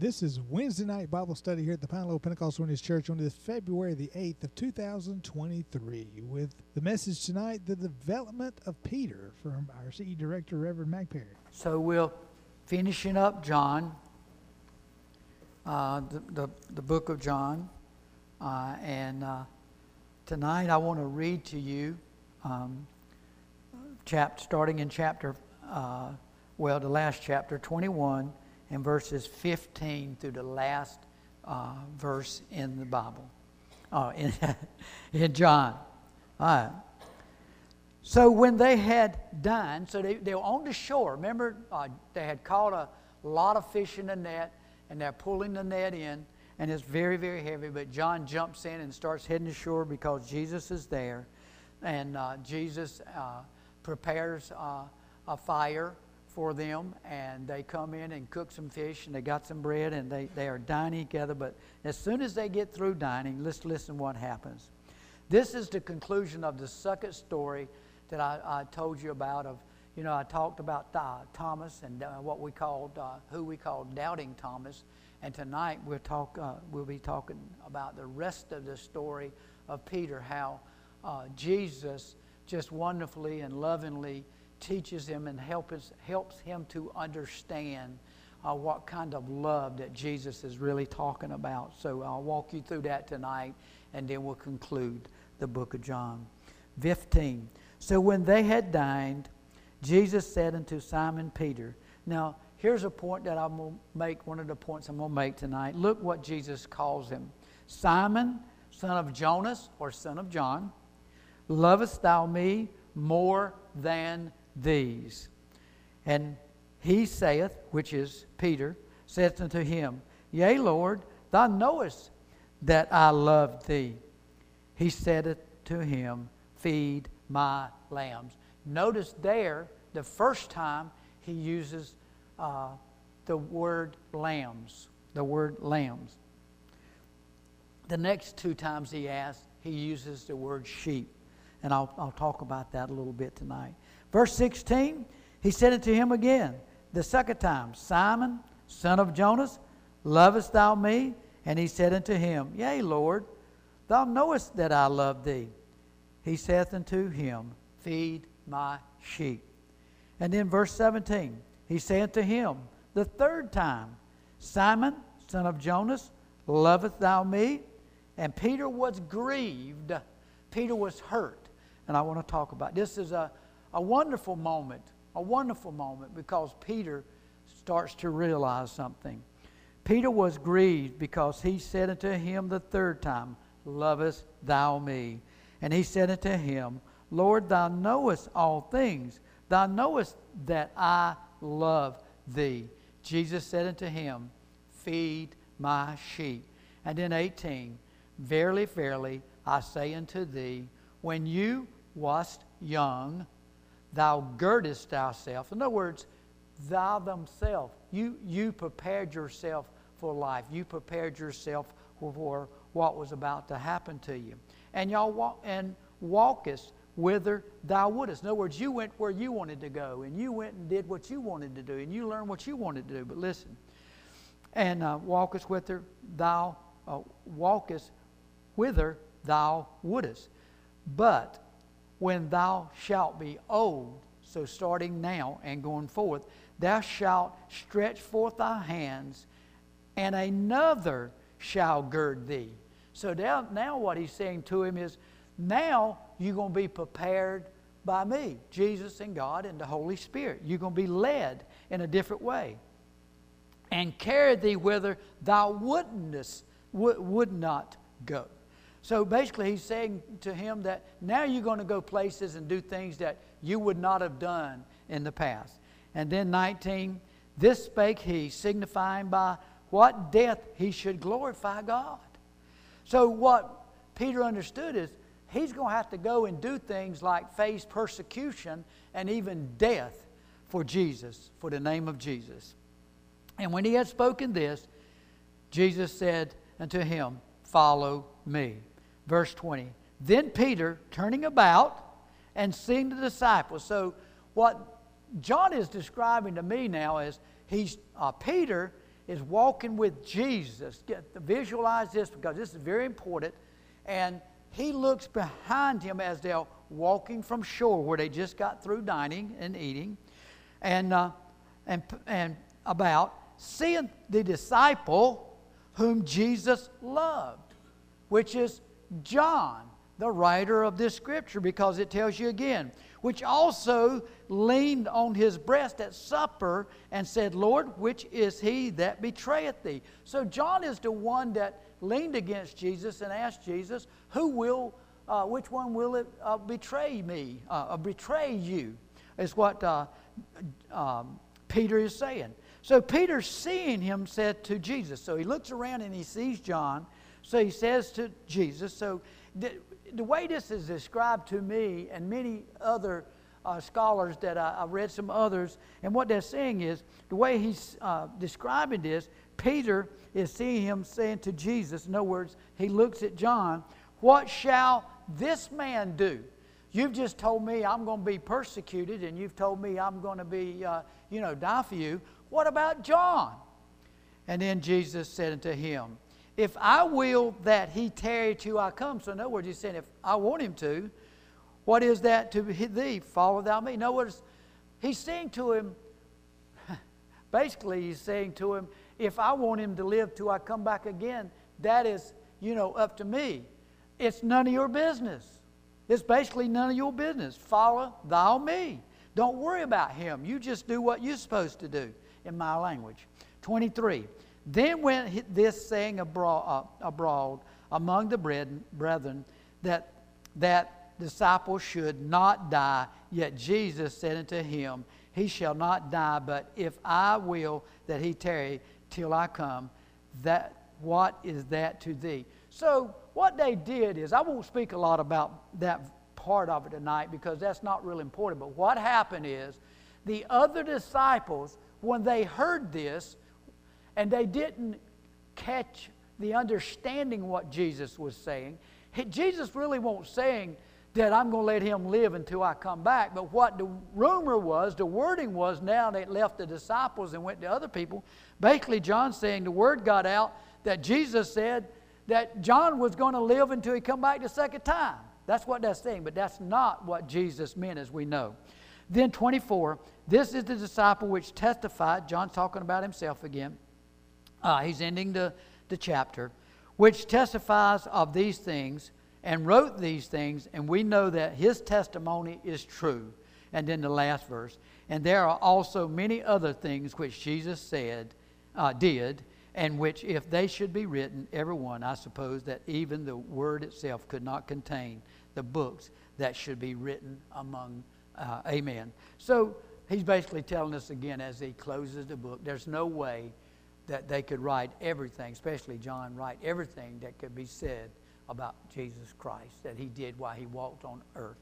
This is Wednesday night Bible study here at the Pine Level Pentecostal Unity Church on this February the 8th of 2023 with the message tonight, the development of Peter from our CE Director, Reverend Mac Perry. So we're finishing up John, uh, the, the, the book of John. Uh, and uh, tonight I want to read to you, um, starting in chapter, uh, well, the last chapter, 21, and verses 15 through the last uh, verse in the Bible, uh, in, in John. All right. So when they had dined, so they, they were on the shore. Remember, uh, they had caught a lot of fish in the net, and they're pulling the net in, and it's very, very heavy. But John jumps in and starts heading to shore because Jesus is there, and uh, Jesus uh, prepares uh, a fire for them, and they come in and cook some fish, and they got some bread, and they, they are dining together. But as soon as they get through dining, let's listen what happens. This is the conclusion of the second story that I, I told you about. Of you know, I talked about uh, Thomas and uh, what we called, uh, who we called doubting Thomas, and tonight we'll talk. Uh, we'll be talking about the rest of the story of Peter, how uh, Jesus just wonderfully and lovingly teaches him and helps helps him to understand. Uh, what kind of love that Jesus is really talking about. So I'll walk you through that tonight, and then we'll conclude the book of John. 15. So when they had dined, Jesus said unto Simon Peter, Now, here's a point that I'm going to make, one of the points I'm going to make tonight. Look what Jesus calls him Simon, son of Jonas, or son of John, lovest thou me more than these? And he saith, which is Peter, saith unto him, Yea, Lord, thou knowest that I love thee. He said to him, Feed my lambs. Notice there, the first time he uses uh, the word lambs, the word lambs. The next two times he asks, he uses the word sheep. And I'll, I'll talk about that a little bit tonight. Verse 16, he said it to him again, the second time, Simon, son of Jonas, lovest thou me? And he said unto him, Yea, Lord, thou knowest that I love thee. He saith unto him, Feed my sheep. And then verse 17, he saith to him the third time, Simon, son of Jonas, lovest thou me? And Peter was grieved. Peter was hurt. And I want to talk about this is a, a wonderful moment, a wonderful moment because Peter starts to realize something. Peter was grieved because he said unto him the third time, Lovest thou me? And he said unto him, Lord, thou knowest all things. Thou knowest that I love thee. Jesus said unto him, Feed my sheep. And then 18, Verily, verily, I say unto thee, when you wast young, thou girdest thyself. In other words, thou thyself, you, you prepared yourself for life. You prepared yourself for what was about to happen to you and y'all walk and walkest whither thou wouldest. In other words, you went where you wanted to go, and you went and did what you wanted to do, and you learned what you wanted to do. But listen, and uh, walkest whither thou uh, walkest whither thou wouldest. But when thou shalt be old, so starting now and going forth, thou shalt stretch forth thy hands, and another shall gird thee so now, now what he's saying to him is, now you're going to be prepared by me, Jesus and God and the Holy Spirit. You're going to be led in a different way. And carry thee whither thou wouldn't, would not go. So basically, he's saying to him that now you're going to go places and do things that you would not have done in the past. And then 19, this spake he, signifying by what death he should glorify God. So, what Peter understood is he's going to have to go and do things like face persecution and even death for Jesus, for the name of Jesus. And when he had spoken this, Jesus said unto him, Follow me. Verse 20. Then Peter, turning about and seeing the disciples. So, what John is describing to me now is he's uh, Peter is walking with Jesus. Get, visualize this because this is very important. And he looks behind him as they're walking from shore where they just got through dining and eating and, uh, and, and about seeing the disciple whom Jesus loved, which is John, the writer of this scripture, because it tells you again, which also leaned on his breast at supper and said, Lord, which is he that betrayeth thee? So John is the one that leaned against Jesus and asked Jesus, Who will, uh, which one will it uh, betray me, uh, betray you? Is what uh, um, Peter is saying. So Peter, seeing him, said to Jesus. So he looks around and he sees John. So he says to Jesus. So the, the way this is described to me and many other uh, scholars that I, have read some others, and what they're saying is the way he's uh, describing this, Peter is seeing him saying to Jesus, in other words, he looks at John, What shall this man do? You've just told me I'm going to be persecuted, and you've told me I'm going to be, uh, you know, die for you. What about John? And then Jesus said unto him, If I will that he tarry till I come. So, in other words, he's saying, If I want him to, what is that to thee? Follow thou me. In other words, he's saying to him, basically, he's saying to him, If I want him to live till I come back again, that is, you know, up to me. It's none of your business. It's basically none of your business. Follow thou me. Don't worry about him. You just do what you're supposed to do in my language. 23. Then went this saying abroad, uh, abroad among the brethren that, that disciple should not die. Yet Jesus said unto him, He shall not die, but if I will that he tarry till I come, that what is that to thee? So what they did is, I won't speak a lot about that part of it tonight because that's not really important. But what happened is, the other disciples when they heard this and they didn't catch the understanding what Jesus was saying, Jesus really wasn't saying that I'm going to let him live until I come back. But what the rumor was, the wording was now they left the disciples and went to other people. Basically, John saying the word got out that Jesus said that John was going to live until he come back the second time. That's what that's saying, but that's not what Jesus meant, as we know. Then 24, this is the disciple which testified, John's talking about himself again. Uh, he's ending the, the chapter, which testifies of these things and wrote these things, and we know that his testimony is true. And then the last verse, and there are also many other things which Jesus said, uh, did, and which, if they should be written, everyone, I suppose that even the word itself could not contain the books that should be written among uh, amen. So he's basically telling us again as he closes the book there's no way that they could write everything, especially John, write everything that could be said about Jesus Christ that he did while he walked on earth.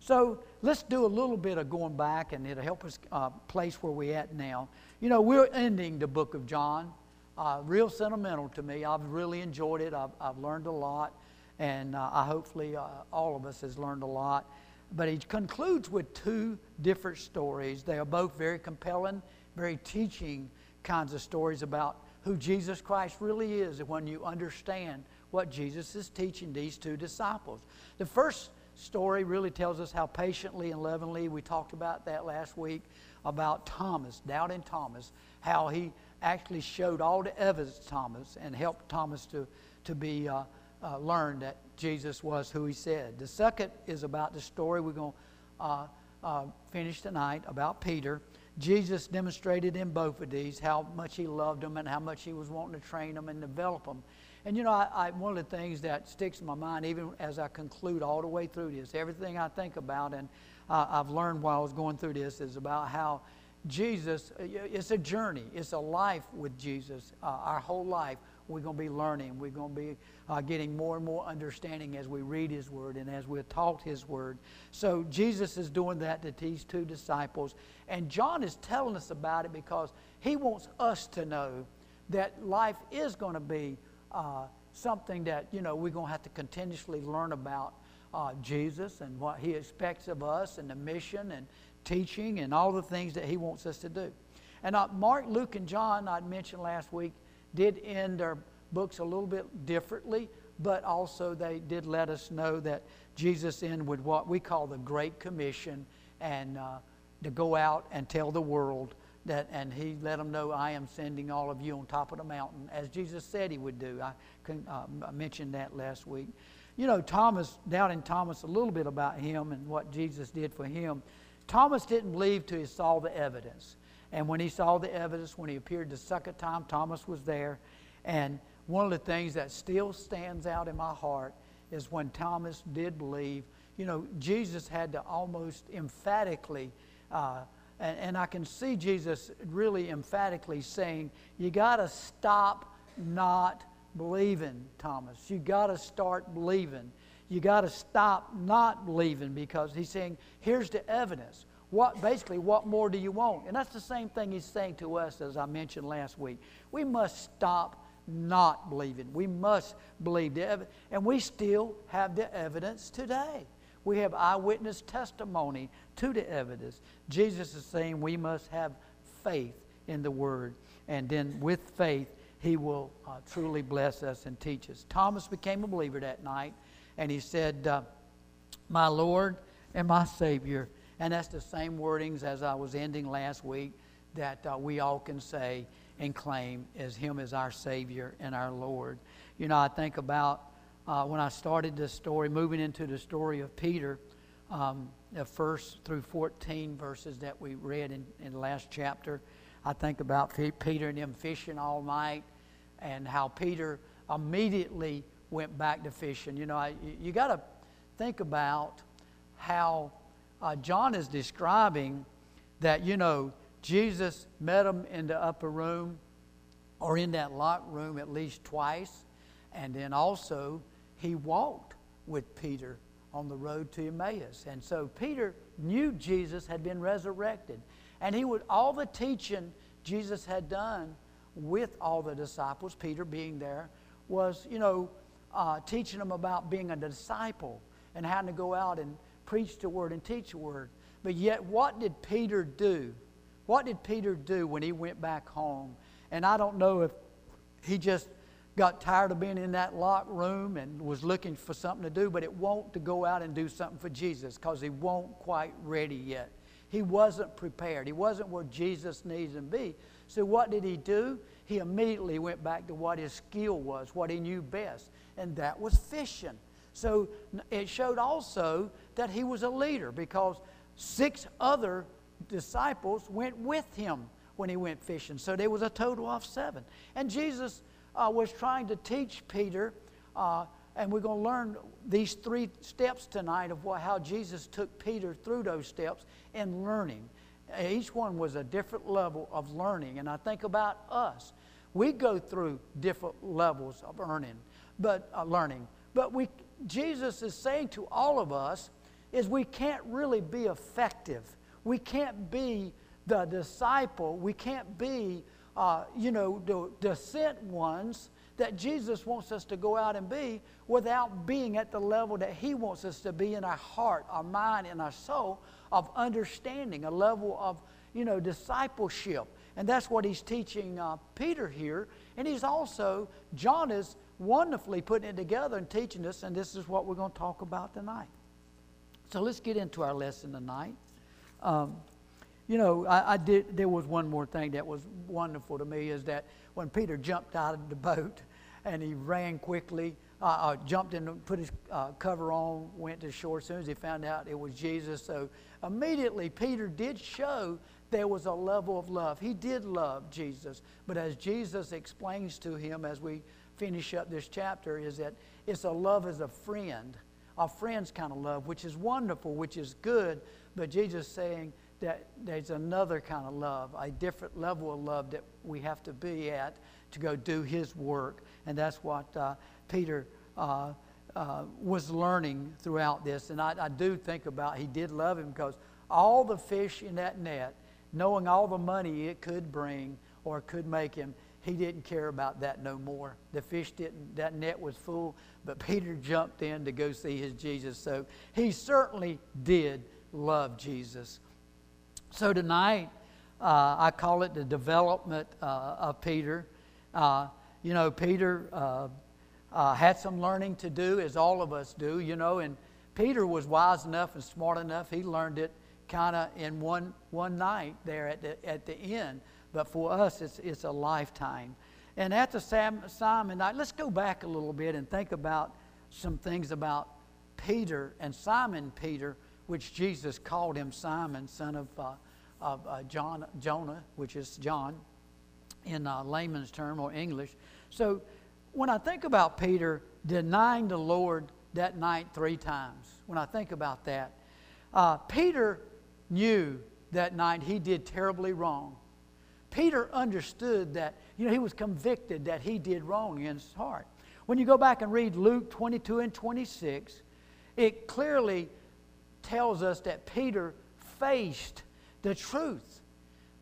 So let's do a little bit of going back, and it'll help us uh, place where we're at now. You know, we're ending the book of John. Uh, real sentimental to me. I've really enjoyed it. I've, I've learned a lot, and uh, I hopefully uh, all of us has learned a lot. But he concludes with two different stories. They are both very compelling, very teaching kinds of stories about who Jesus Christ really is when you understand what Jesus is teaching these two disciples. The first story really tells us how patiently and lovingly, we talked about that last week, about Thomas, doubting Thomas, how he actually showed all the evidence to Thomas and helped Thomas to, to be uh, uh, learn that Jesus was who he said. The second is about the story we're going to uh, uh, finish tonight about Peter. Jesus demonstrated in both of these how much he loved them and how much he was wanting to train them and develop them. And you know, I, I, one of the things that sticks in my mind, even as I conclude all the way through this, everything I think about and uh, I've learned while I was going through this is about how Jesus, it's a journey, it's a life with Jesus, uh, our whole life we're going to be learning. We're going to be uh, getting more and more understanding as we read His Word and as we're taught His Word. So Jesus is doing that to these two disciples. And John is telling us about it because he wants us to know that life is going to be uh, something that, you know, we're going to have to continuously learn about uh, Jesus and what He expects of us and the mission and teaching and all the things that He wants us to do. And uh, Mark, Luke, and John, I'd mentioned last week, did end their books a little bit differently, but also they did let us know that Jesus ended with what we call the Great Commission and uh, to go out and tell the world that, and he let them know, I am sending all of you on top of the mountain, as Jesus said he would do. I, uh, mentioned that last week. You know, Thomas, doubting Thomas a little bit about him and what Jesus did for him. Thomas didn't believe till he saw the evidence. And when he saw the evidence, when he appeared the second time, Thomas was there. And one of the things that still stands out in my heart is when Thomas did believe, you know, Jesus had to almost emphatically, uh, and, and I can see Jesus really emphatically saying, You got to stop not believing, Thomas. You got to start believing. You got to stop not believing because he's saying, Here's the evidence. What, basically, what more do you want? And that's the same thing he's saying to us, as I mentioned last week. We must stop not believing. We must believe the evidence. And we still have the evidence today. We have eyewitness testimony to the evidence. Jesus is saying we must have faith in the Word. And then with faith, He will uh, truly bless us and teach us. Thomas became a believer that night, and he said, uh, My Lord and my Savior. And that's the same wordings as I was ending last week that uh, we all can say and claim as Him as our Savior and our Lord. You know, I think about uh, when I started this story, moving into the story of Peter, um, the first through 14 verses that we read in, in the last chapter. I think about Peter and them fishing all night and how Peter immediately went back to fishing. You know, I, you got to think about how uh, John is describing that, you know, Jesus met him in the upper room or in that locked room at least twice. And then also, he walked with Peter on the road to Emmaus. And so Peter knew Jesus had been resurrected. And he would, all the teaching Jesus had done with all the disciples, Peter being there, was, you know, uh, teaching them about being a disciple and how to go out and preach the word and teach the word. But yet, what did Peter do? What did Peter do when he went back home? And I don't know if he just got tired of being in that locked room and was looking for something to do, but it won't to go out and do something for Jesus because he won't quite ready yet. He wasn't prepared. He wasn't where Jesus needs him to be. So what did he do? He immediately went back to what his skill was, what he knew best, and that was fishing. So it showed also that he was a leader because six other disciples went with him when he went fishing. So there was a total of seven. And Jesus uh, was trying to teach Peter, uh, and we're going to learn these three steps tonight of what, how Jesus took Peter through those steps in learning. Each one was a different level of learning. And I think about us. We go through different levels of earning, but uh, learning. But we, Jesus is saying to all of us is we can't really be effective we can't be the disciple. We can't be, uh, you know, the, the sent ones that Jesus wants us to go out and be without being at the level that He wants us to be in our heart, our mind, and our soul of understanding, a level of, you know, discipleship. And that's what He's teaching uh, Peter here. And He's also, John is wonderfully putting it together and teaching us, and this is what we're going to talk about tonight. So let's get into our lesson tonight. Um, you know, I, I, did. There was one more thing that was wonderful to me is that when Peter jumped out of the boat and he ran quickly, uh, uh, jumped in, put his uh, cover on, went to shore. As soon as he found out it was Jesus, so immediately Peter did show there was a level of love. He did love Jesus, but as Jesus explains to him as we finish up this chapter, is that it's a love as a friend, a friend's kind of love, which is wonderful, which is good but Jesus saying that there's another kind of love, a different level of love that we have to be at to go do His work. And that's what uh, Peter uh, uh, was learning throughout this. And I, I do think about he did love him because all the fish in that net, knowing all the money it could bring or could make him, he didn't care about that no more. The fish didn't, that net was full, but Peter jumped in to go see his Jesus. So he certainly did love Jesus. So tonight, uh, I call it the development uh, of Peter. Uh, you know, Peter uh, uh, had some learning to do, as all of us do, you know, and Peter was wise enough and smart enough. He learned it kind of in one, one night there at the, at the end. But for us, it's, it's a lifetime. And at the Simon night, let's go back a little bit and think about some things about Peter and Simon Peter, which Jesus called him Simon, son of, uh, of uh, John, Jonah, which is John in uh, layman's term or English. So when I think about Peter denying the Lord that night three times, when I think about that, uh, Peter knew that night he did terribly wrong. Peter understood that, you know, he was convicted that he did wrong in his heart. When you go back and read Luke 22 and 26, it clearly tells us that Peter faced the truth.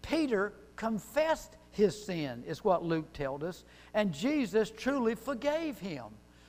Peter confessed his sin, is what Luke tells us, and Jesus truly forgave him.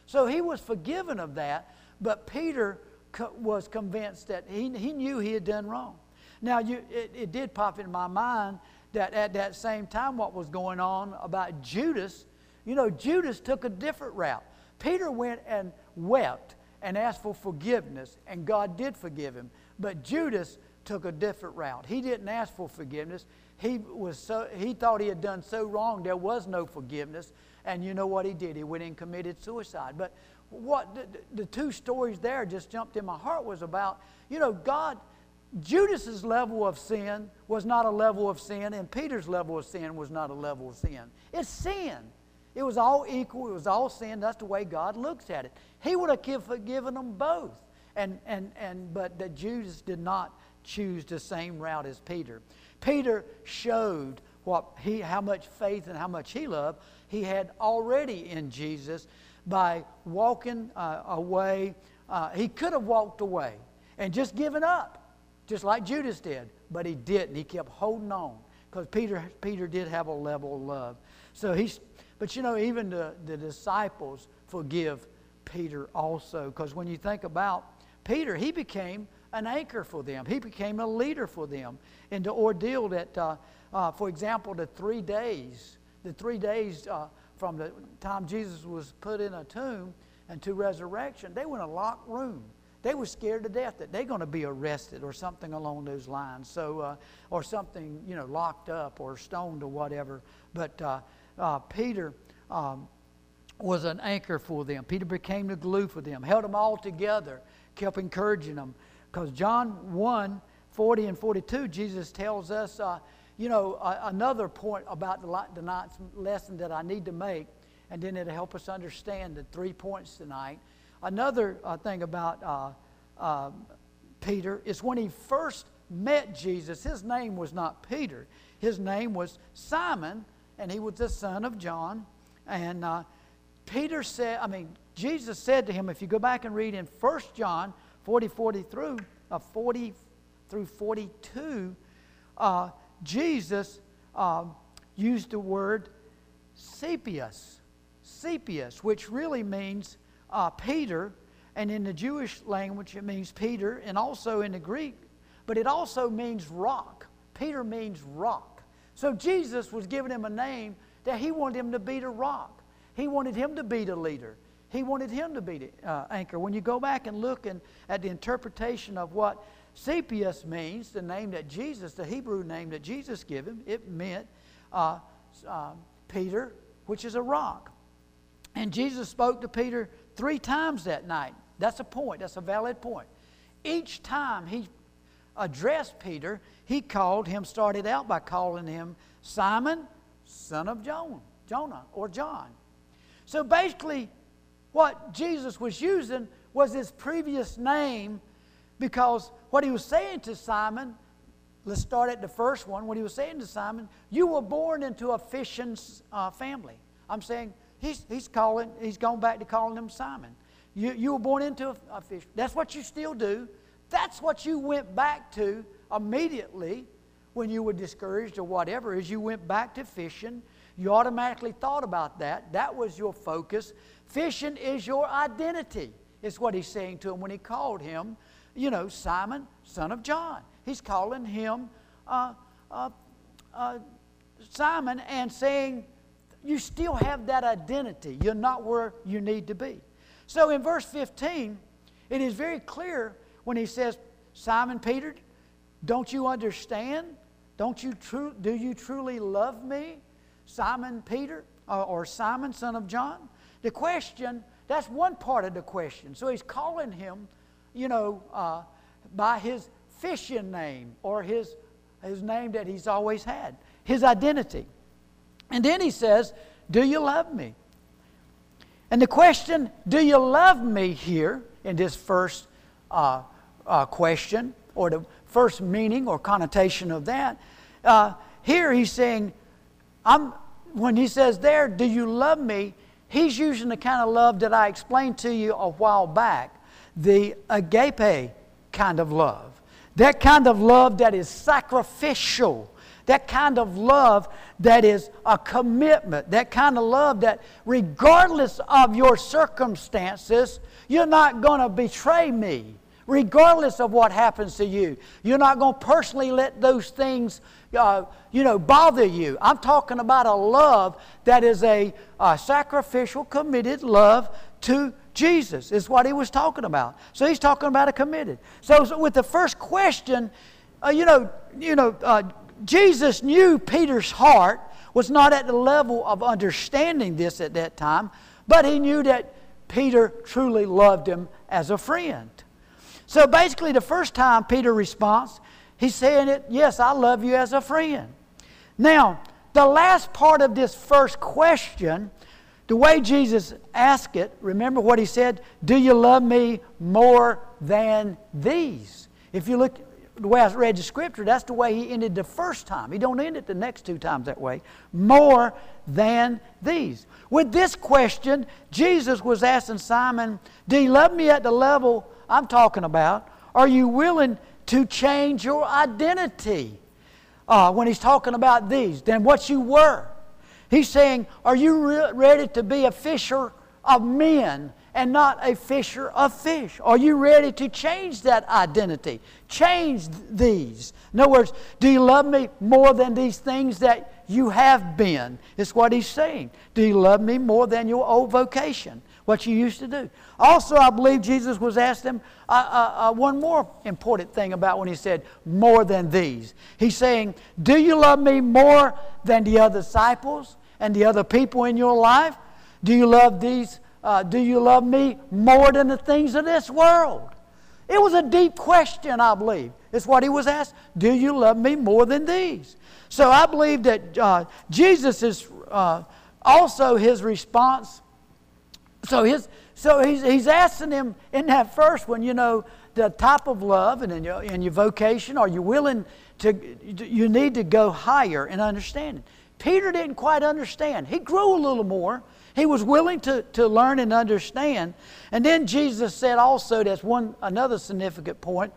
So he was forgiven of that, but Peter co- was convinced that he, he knew he had done wrong. Now, you, it, it did pop in my mind that at that same time, what was going on about Judas, you know, Judas took a different route. Peter went and wept and asked for forgiveness, and God did forgive him. But Judas took a different route. He didn't ask for forgiveness. He, was so, he thought he had done so wrong, there was no forgiveness. And you know what he did? He went and committed suicide. But what the, the two stories there just jumped in my heart was about, you know, God Judas's level of sin was not a level of sin, and Peter's level of sin was not a level of sin. It's sin. It was all equal. It was all sin. That's the way God looks at it. He would have forgiven them both. And, and, and, but that Judas did not choose the same route as Peter. Peter showed what he, how much faith and how much he loved he had already in Jesus by walking uh, away. Uh, he could have walked away and just given up just like Judas did. But he didn't. He kept holding on because Peter, Peter did have a level of love. So he's, but you know, even the, the disciples forgive Peter also because when you think about Peter, he became an anchor for them. He became a leader for them in the ordeal that, uh, uh, for example, the three days, the three days uh, from the time Jesus was put in a tomb and to resurrection, they were in a locked room they were scared to death that they're going to be arrested or something along those lines. So, uh, or something, you know, locked up or stoned or whatever. But uh, uh, Peter um, was an anchor for them. Peter became the glue for them, held them all together, kept encouraging them. Because John 1 40 and 42, Jesus tells us, uh, you know, another point about the, the lesson that I need to make, and then it'll help us understand the three points tonight. Another uh, thing about uh, uh, Peter is when he first met Jesus, his name was not Peter. His name was Simon, and he was the son of John. And uh, Peter said, I mean, Jesus said to him, if you go back and read in 1 John 40, 40 through, uh, 40 through 42, uh, Jesus um, used the word Cepius, Cepius, which really means uh, Peter, and in the Jewish language it means Peter, and also in the Greek, but it also means rock. Peter means rock. So Jesus was giving him a name that he wanted him to be the rock. He wanted him to be the leader. He wanted him to be the uh, anchor. When you go back and look in, at the interpretation of what Cepius means, the name that Jesus, the Hebrew name that Jesus gave him, it meant uh, uh, Peter, which is a rock. And Jesus spoke to Peter three times that night. That's a point, that's a valid point. Each time he addressed Peter, he called him, started out by calling him Simon, son of John, Jonah or John. So basically, what Jesus was using was his previous name because what he was saying to Simon, let's start at the first one. What he was saying to Simon, you were born into a fishing uh, family. I'm saying, He's, he's calling, he's gone back to calling him Simon. You, you were born into a, a fish. That's what you still do. That's what you went back to immediately when you were discouraged or whatever, is you went back to fishing. You automatically thought about that. That was your focus. Fishing is your identity, is what he's saying to him when he called him, you know, Simon, son of John. He's calling him uh, uh, uh, Simon and saying, You still have that identity. You're not where you need to be. So in verse 15, it is very clear when he says, Simon Peter, don't you understand? Don't you tru- do you truly love me? Simon Peter, uh, or Simon, son of John? The question, that's one part of the question. So he's calling him, you know, uh, by his fishing name or his, his name that he's always had, his identity. And then he says, Do you love me? And the question, Do you love me here in this first uh, uh, question, or the first meaning or connotation of that, uh, here he's saying, I'm, when he says there, Do you love me? He's using the kind of love that I explained to you a while back the agape kind of love. That kind of love that is sacrificial. That kind of love that is a commitment. That kind of love that, regardless of your circumstances, you're not going to betray me. Regardless of what happens to you, you're not going to personally let those things, uh, you know, bother you. I'm talking about a love that is a, a sacrificial, committed love to Jesus is what he was talking about. So he's talking about a committed. So, so with the first question, uh, you know, you know, uh, Jesus knew Peter's heart was not at the level of understanding this at that time, but he knew that Peter truly loved him as a friend. So basically, the first time Peter responds, he's saying it, yes, I love you as a friend. Now, the last part of this first question the way Jesus asked it, remember what he said? Do you love me more than these? If you look the way I read the scripture, that's the way he ended the first time. He don't end it the next two times that way. More than these. With this question, Jesus was asking Simon, Do you love me at the level I'm talking about? Are you willing to change your identity? Uh, when he's talking about these, than what you were. He's saying, Are you re- ready to be a fisher of men and not a fisher of fish? Are you ready to change that identity? Change these. In other words, do you love me more than these things that you have been? It's what he's saying. Do you love me more than your old vocation, what you used to do? Also, I believe Jesus was asked him uh, uh, uh, one more important thing about when he said, more than these. He's saying, Do you love me more than the other disciples? and the other people in your life? Do you love these? Uh, do you love me more than the things of this world? It was a deep question, I believe. It's what he was asked. Do you love me more than these? So I believe that uh, Jesus is uh, also his response. So his so he's, he's asking him in that first one, you know, the type of love and in your, in your vocation, are you willing to, you need to go higher in understanding. Peter didn't quite understand. He grew a little more. He was willing to, to learn and understand. And then Jesus said also, that's one another significant point.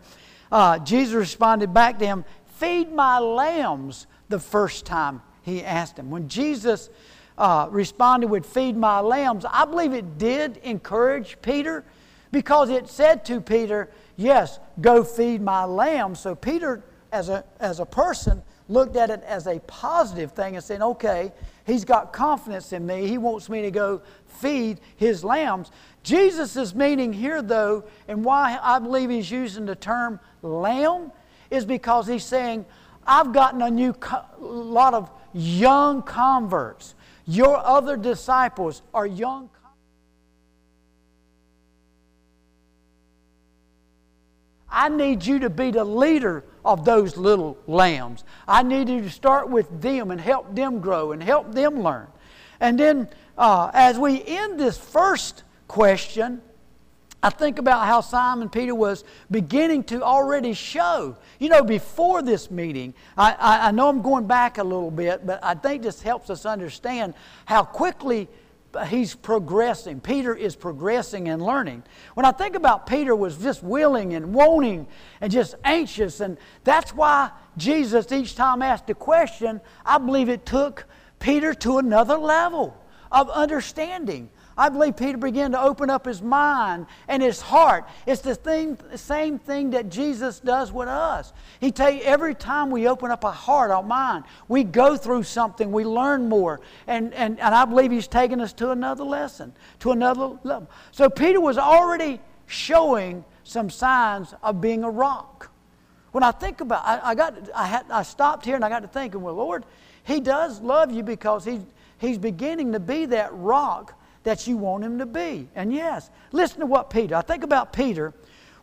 Uh, Jesus responded back to him, Feed my lambs the first time he asked him. When Jesus uh, responded with, Feed my lambs, I believe it did encourage Peter because it said to Peter, Yes, go feed my lambs. So Peter, as a, as a person, looked at it as a positive thing and said, okay, he's got confidence in me. He wants me to go feed his lambs. Jesus' meaning here, though, and why I believe he's using the term lamb, is because he's saying, I've gotten a new co- lot of young converts. Your other disciples are young I need you to be the leader of those little lambs. I need you to start with them and help them grow and help them learn. And then, uh, as we end this first question, I think about how Simon Peter was beginning to already show. You know, before this meeting, I, I, I know I'm going back a little bit, but I think this helps us understand how quickly he's progressing. Peter is progressing and learning. When I think about Peter was just willing and wanting and just anxious, and that's why Jesus each time asked a question, I believe it took Peter to another level of understanding. I believe Peter began to open up his mind and his heart. It's the thing, same thing that Jesus does with us. He take every time we open up our heart, our mind, we go through something, we learn more, and and, and I believe he's taking us to another lesson, to another level. So Peter was already showing some signs of being a rock. When I think about, I, I got, I had, I stopped here and I got to thinking, well, Lord, He does love you because He's He's beginning to be that rock that you want him to be. And yes, listen to what Peter. I think about Peter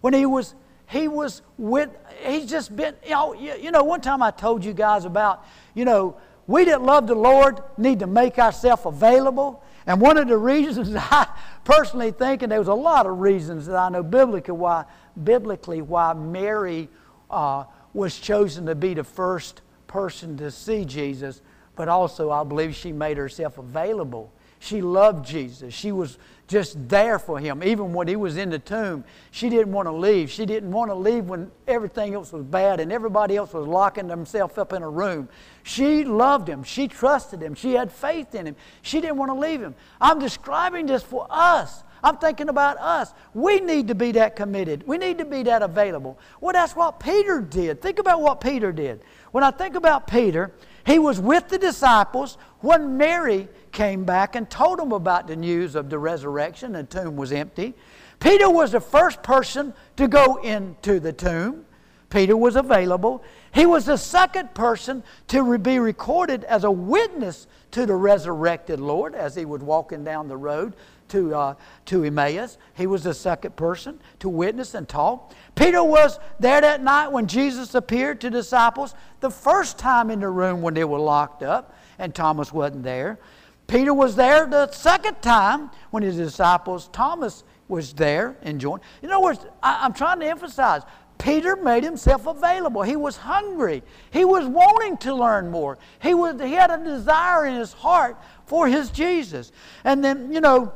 when he was he was with he's just been you know, you know one time I told you guys about you know we that love the Lord need to make ourselves available. And one of the reasons I personally think, and there was a lot of reasons that I know biblically why, biblically why Mary uh, was chosen to be the first person to see Jesus, but also I believe she made herself available she loved Jesus. She was just there for him. Even when he was in the tomb, she didn't want to leave. She didn't want to leave when everything else was bad and everybody else was locking themselves up in a room. She loved him. She trusted him. She had faith in him. She didn't want to leave him. I'm describing this for us. I'm thinking about us. We need to be that committed. We need to be that available. Well, that's what Peter did. Think about what Peter did. When I think about Peter, he was with the disciples when Mary came back and told them about the news of the resurrection. The tomb was empty. Peter was the first person to go into the tomb. Peter was available. He was the second person to be recorded as a witness to the resurrected Lord as he was walking down the road to, uh, to Emmaus. He was the second person to witness and talk. Peter was there that night when Jesus appeared to disciples, the first time in the room when they were locked up, and Thomas wasn't there. Peter was there the second time when his disciples, Thomas was there and joined. In other words, I, I'm trying to emphasize Peter made himself available. He was hungry. He was wanting to learn more. He, was, he had a desire in his heart for his Jesus. And then, you know,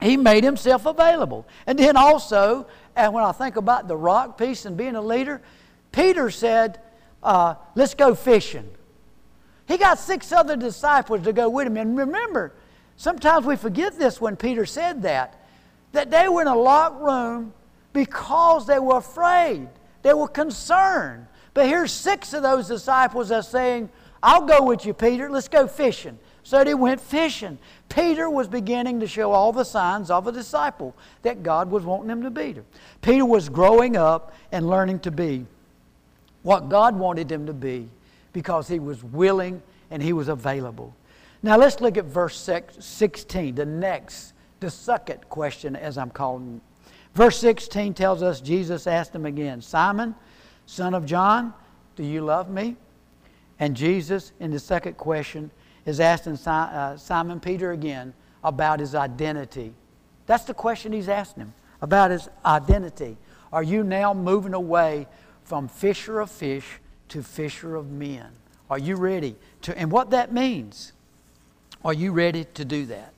he made himself available. And then also, and when I think about the rock piece and being a leader, Peter said, uh, Let's go fishing. He got six other disciples to go with him. And remember, sometimes we forget this when Peter said that, that they were in a locked room because they were afraid, they were concerned. But here's six of those disciples that are saying, I'll go with you, Peter. Let's go fishing. So they went fishing. Peter was beginning to show all the signs of a disciple that God was wanting him to be. Peter was growing up and learning to be what God wanted him to be because he was willing and he was available. Now let's look at verse 16, the next, the second question, as I'm calling it. Verse 16 tells us Jesus asked him again, Simon, son of John, do you love me? And Jesus, in the second question, is asking uh, Simon Peter again about his identity. That's the question he's asking him about his identity. Are you now moving away from fisher of fish to fisher of men? Are you ready to? And what that means, are you ready to do that?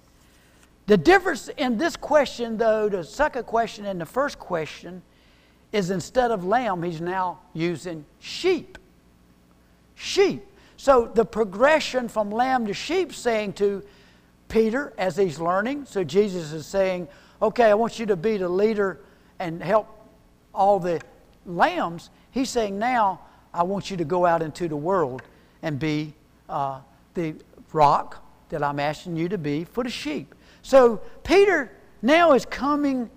The difference in this question, though, the second question and the first question, is instead of lamb, he's now using sheep. Sheep. So the progression from lamb to sheep, saying to Peter as he's learning, so Jesus is saying, Okay, I want you to be the leader and help all the lambs. He's saying, Now I want you to go out into the world and be uh, the rock that I'm asking you to be for the sheep. So Peter now is coming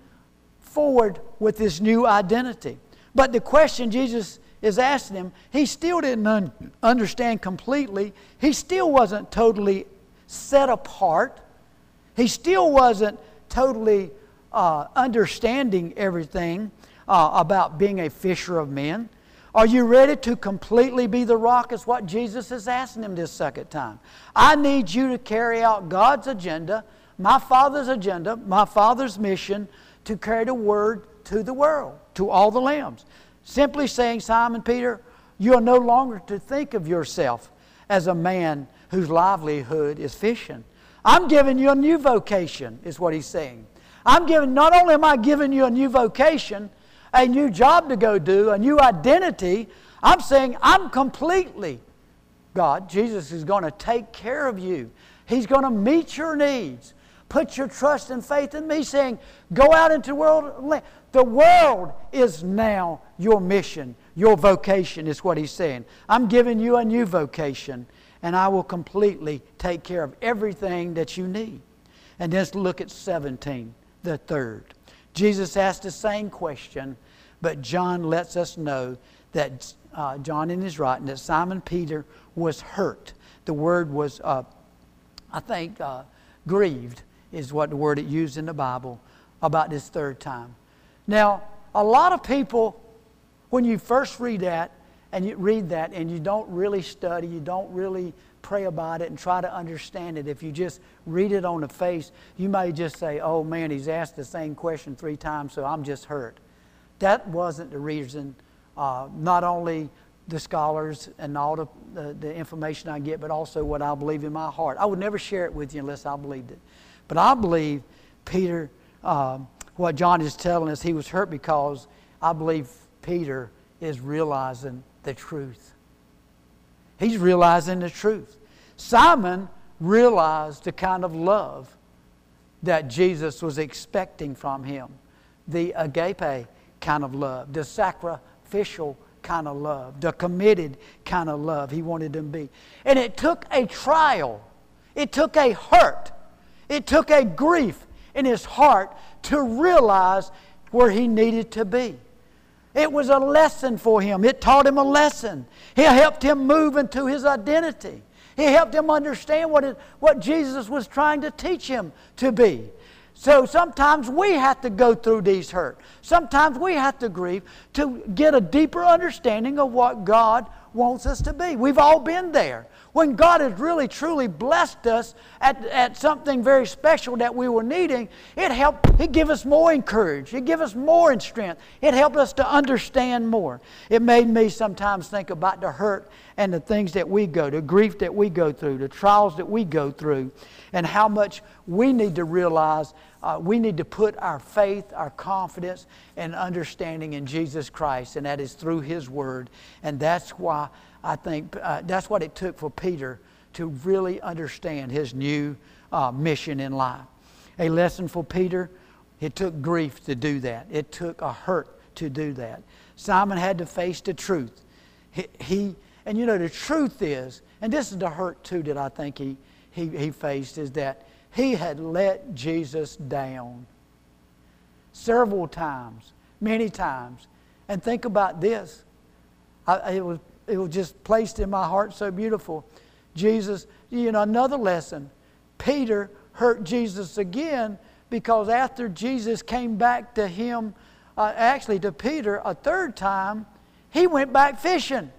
forward with this new identity. But the question Jesus is asking him, he still didn't un- understand completely. He still wasn't totally set apart. He still wasn't totally uh, understanding everything uh, about being a fisher of men. Are you ready to completely be the rock? Is what Jesus is asking him this second time. I need you to carry out God's agenda my Father's agenda, my Father's mission to carry the word to the world, to all the lambs. Simply saying, Simon Peter, you are no longer to think of yourself as a man whose livelihood is fishing. I'm giving you a new vocation, is what he's saying. I'm giving, not only am I giving you a new vocation, a new job to go do, a new identity, I'm saying I'm completely, God, Jesus is going to take care of you. He's going to meet your needs. Put your trust and faith in me, saying, Go out into the world. The world is now your mission, your vocation, is what he's saying. I'm giving you a new vocation, and I will completely take care of everything that you need. And let's look at 17, the third. Jesus asked the same question, but John lets us know that uh, John in his writing that Simon Peter was hurt. The word was, uh, I think, uh, grieved is what the word it used in the Bible about this third time. Now, a lot of people, when you first read that, and you read that and you don't really study, you don't really pray about it and try to understand it. If you just read it on the face, you may just say, oh man, he's asked the same question three times, so I'm just hurt. That wasn't the reason. Uh, not only the scholars and all the, the, the, information I get, but also what I believe in my heart. I would never share it with you unless I believed it. But I believe Peter, um, what John is telling us, he was hurt because I believe Peter is realizing the truth. He's realizing the truth. Simon realized the kind of love that Jesus was expecting from him the agape kind of love, the sacrificial kind of love, the committed kind of love he wanted to be. And it took a trial, it took a hurt it took a grief in his heart to realize where he needed to be. It was a lesson for him. It taught him a lesson. It helped him move into his identity. It helped him understand what, it, what Jesus was trying to teach him to be. So sometimes we have to go through these hurt. Sometimes we have to grieve to get a deeper understanding of what God wants us to be. We've all been there when God has really truly blessed us at, at something very special that we were needing, it helped, it give us more encouragement. It give us more in strength. It helped us to understand more. It made me sometimes think about the hurt and the things that we go, the grief that we go through, the trials that we go through, and how much we need to realize uh, we need to put our faith, our confidence, and understanding in Jesus Christ, and that is through His Word. And that's why I think uh, that's what it took for Peter to really understand his new uh, mission in life. A lesson for Peter, it took grief to do that, it took a hurt to do that. Simon had to face the truth. He, he and you know, the truth is, and this is the hurt too that I think he, he, he faced, is that he had let Jesus down several times, many times. And think about this. I, it was it was just placed in my heart so beautiful. Jesus, you know, another lesson. Peter hurt Jesus again because after Jesus came back to him, uh, actually to Peter a third time, he went back fishing.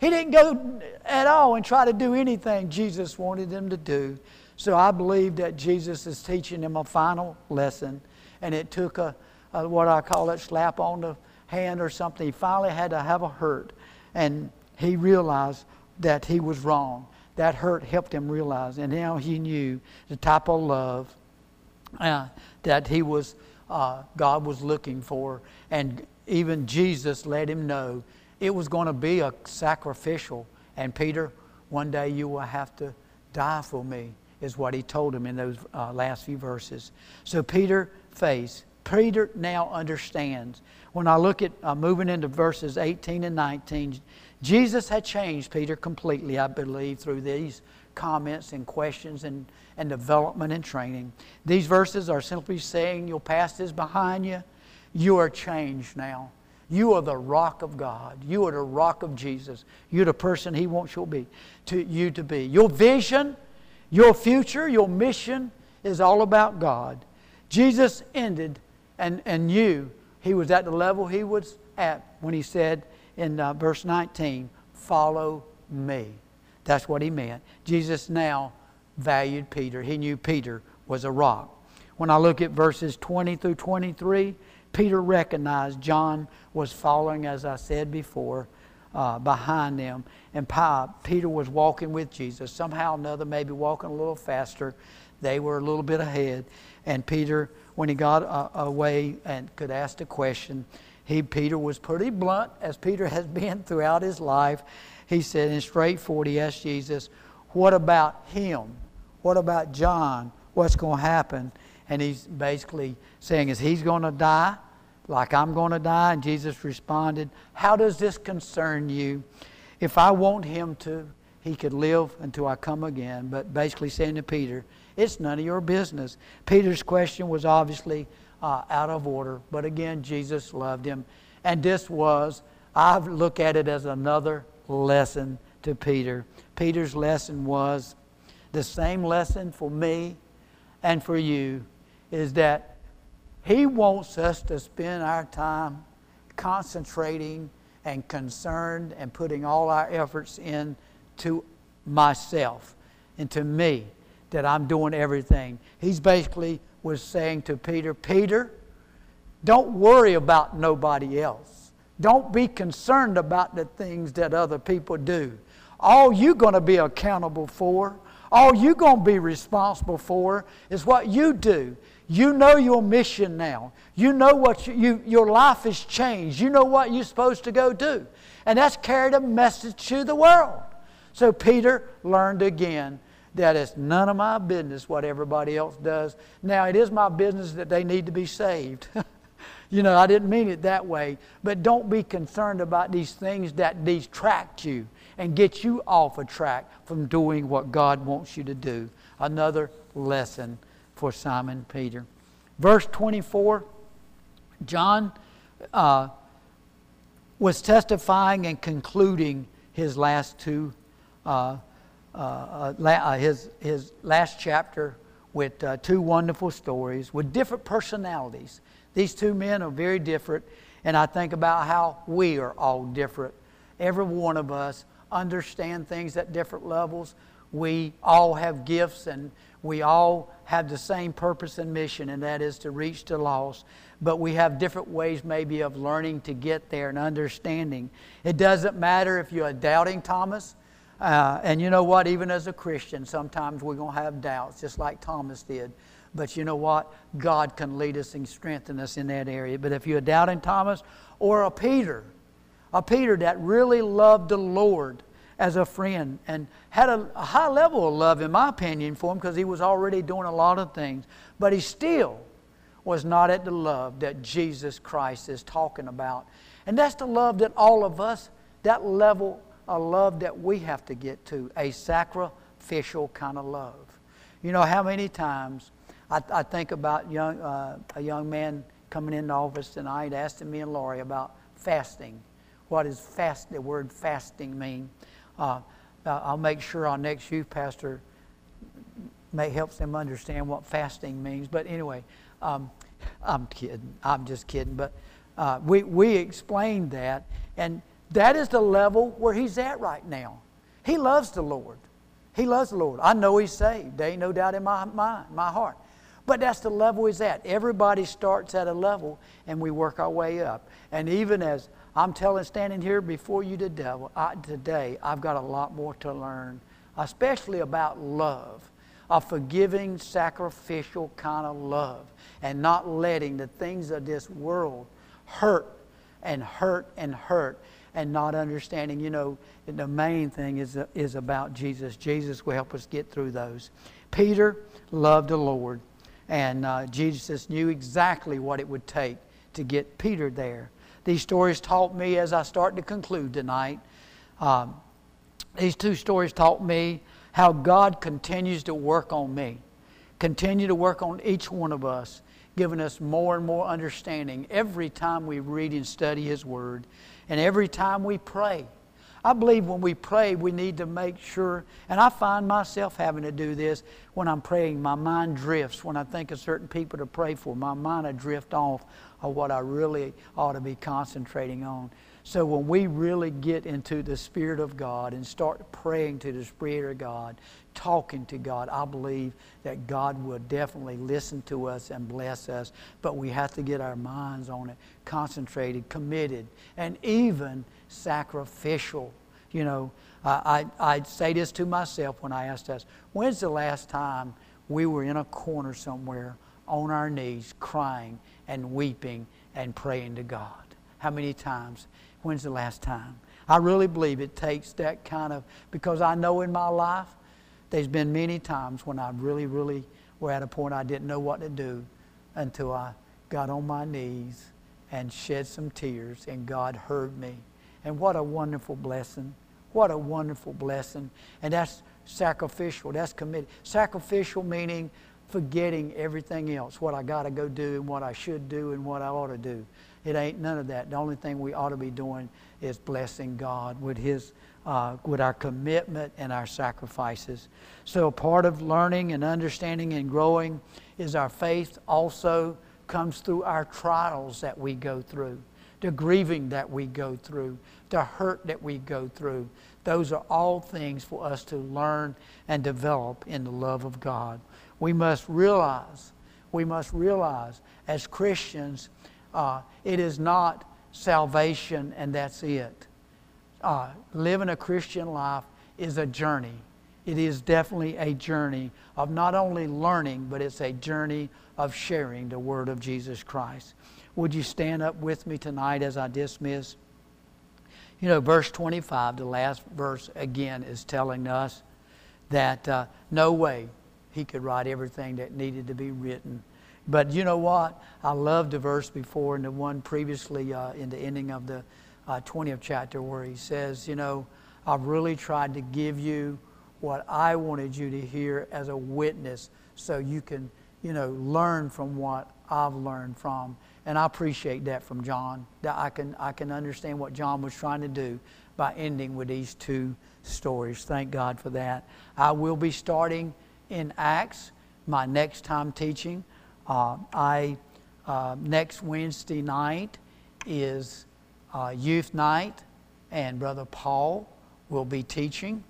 He didn't go at all and try to do anything Jesus wanted him to do. So I believe that Jesus is teaching him a final lesson, and it took a, a what I call it slap on the hand or something. He finally had to have a hurt and he realized that he was wrong. That hurt helped him realize, and now he knew the type of love uh, that he was, uh, God was looking for, and even Jesus let him know it was going to be a sacrificial. And Peter, one day you will have to die for me, is what he told him in those uh, last few verses. So Peter faced. Peter now understands when I look at uh, moving into verses 18 and 19, Jesus had changed Peter completely, I believe, through these comments and questions and, and development and training. These verses are simply saying your past is behind you. You are changed now. You are the rock of God. You are the rock of Jesus. You're the person He wants you to be. To you to be. Your vision, your future, your mission is all about God. Jesus ended and, and you he was at the level he was at when he said in uh, verse 19, Follow me. That's what he meant. Jesus now valued Peter. He knew Peter was a rock. When I look at verses 20 through 23, Peter recognized John was following, as I said before, uh, behind them. And Peter was walking with Jesus. Somehow or another, maybe walking a little faster. They were a little bit ahead. And Peter when he got uh, away and could ask a question, he, Peter was pretty blunt, as Peter has been throughout his life. He said, in straightforward, he asked Jesus, What about him? What about John? what's going to happen. And he's basically saying, Is he's going to die like I'm going to die? And Jesus responded, How does this concern you? If I want him to, he could live until I come again. But basically saying to Peter, It's none of your business. Peter's question was obviously uh, out of order. But again, Jesus loved him. And this was, I look at it as another lesson to Peter. Peter's lesson was the same lesson for me and for you is that he wants us to spend our time concentrating and concerned and putting all our efforts into myself, into me, that I'm doing everything. He's basically was saying to Peter, Peter, don't worry about nobody else. Don't be concerned about the things that other people do. All you're going to be accountable for, all you're going to be responsible for is what you do. You know your mission now. You know what you, you, your life has changed. You know what you're supposed to go do. And that's carried a message to the world. So Peter learned again that it's none of my business what everybody else does. Now, it is my business that they need to be saved. you know, I didn't mean it that way. But don't be concerned about these things that distract you and get you off a track from doing what God wants you to do. Another lesson for Simon Peter. Verse 24, John uh, was testifying and concluding his last two uh, uh, uh, uh, his, his last chapter with uh, two wonderful stories with different personalities. These two men are very different, and I think about how we are all different. Every one of us understand things at different levels. We all have gifts, and we all have the same purpose and mission, and that is to reach the lost. But we have different ways, maybe, of learning to get there and understanding. It doesn't matter if you're a doubting Thomas uh, and you know what? Even as a Christian, sometimes we're going to have doubts, just like Thomas did. But you know what? God can lead us and strengthen us in that area. But if you're doubting Thomas or a Peter, a Peter that really loved the Lord as a friend and had a, a high level of love, in my opinion, for him because he was already doing a lot of things. But he still was not at the love that Jesus Christ is talking about. And that's the love that all of us, that level a love that we have to get to, a sacrificial kind of love. You know how many times I, I think about young, uh, a young man coming into office tonight asking me and Laurie about fasting. What does fast, the word fasting mean? Uh, uh, I'll make sure our next youth pastor may helps them understand what fasting means. But anyway, um, I'm kidding. I'm just kidding. But uh, we, we explained that. And that is the level where he's at right now. He loves the Lord. He loves the Lord. I know he's saved. There ain't no doubt in my mind, my heart. But that's the level he's at. Everybody starts at a level and we work our way up. And even as I'm telling, standing here before you today, I've got a lot more to learn, especially about love, a forgiving, sacrificial kind of love, and not letting the things of this world hurt and hurt and hurt and not understanding, you know, the main thing is, is about Jesus. Jesus will help us get through those. Peter loved the Lord, and uh, Jesus knew exactly what it would take to get Peter there. These stories taught me as I start to conclude tonight. Um, these two stories taught me how God continues to work on me, continue to work on each one of us, giving us more and more understanding every time we read and study His Word and every time we pray. I believe when we pray, we need to make sure, and I find myself having to do this when I'm praying. My mind drifts when I think of certain people to pray for. My mind will drift off of what I really ought to be concentrating on. So when we really get into the Spirit of God and start praying to the Spirit of God, talking to God, I believe that God will definitely listen to us and bless us. But we have to get our minds on it, concentrated, committed, and even sacrificial. You know, I, I, I say this to myself when I ask us, when's the last time we were in a corner somewhere on our knees crying and weeping and praying to God? How many times? When's the last time? I really believe it takes that kind of, because I know in my life there's been many times when I really, really were at a point I didn't know what to do until I got on my knees and shed some tears, and God heard me. And what a wonderful blessing. What a wonderful blessing. And that's sacrificial, that's committed. Sacrificial meaning forgetting everything else, what I got to go do and what I should do and what I ought to do. It ain't none of that. The only thing we ought to be doing is blessing God with His, uh, with our commitment and our sacrifices. So part of learning and understanding and growing is our faith also comes through our trials that we go through, the grieving that we go through, the hurt that we go through. Those are all things for us to learn and develop in the love of God. We must realize, we must realize as Christians, uh, it is not salvation and that's it. Uh, living a Christian life is a journey. It is definitely a journey of not only learning, but it's a journey of sharing the word of Jesus Christ. Would you stand up with me tonight as I dismiss? You know, verse 25, the last verse again, is telling us that uh, no way he could write everything that needed to be written. But you know what? I loved the verse before and the one previously uh, in the ending of the uh, 20th chapter where he says, You know, I've really tried to give you what I wanted you to hear as a witness so you can, you know, learn from what I've learned from. And I appreciate that from John, that I can, I can understand what John was trying to do by ending with these two stories. Thank God for that. I will be starting in Acts my next time teaching. Uh, I uh, next Wednesday night is uh, youth night, and Brother Paul will be teaching.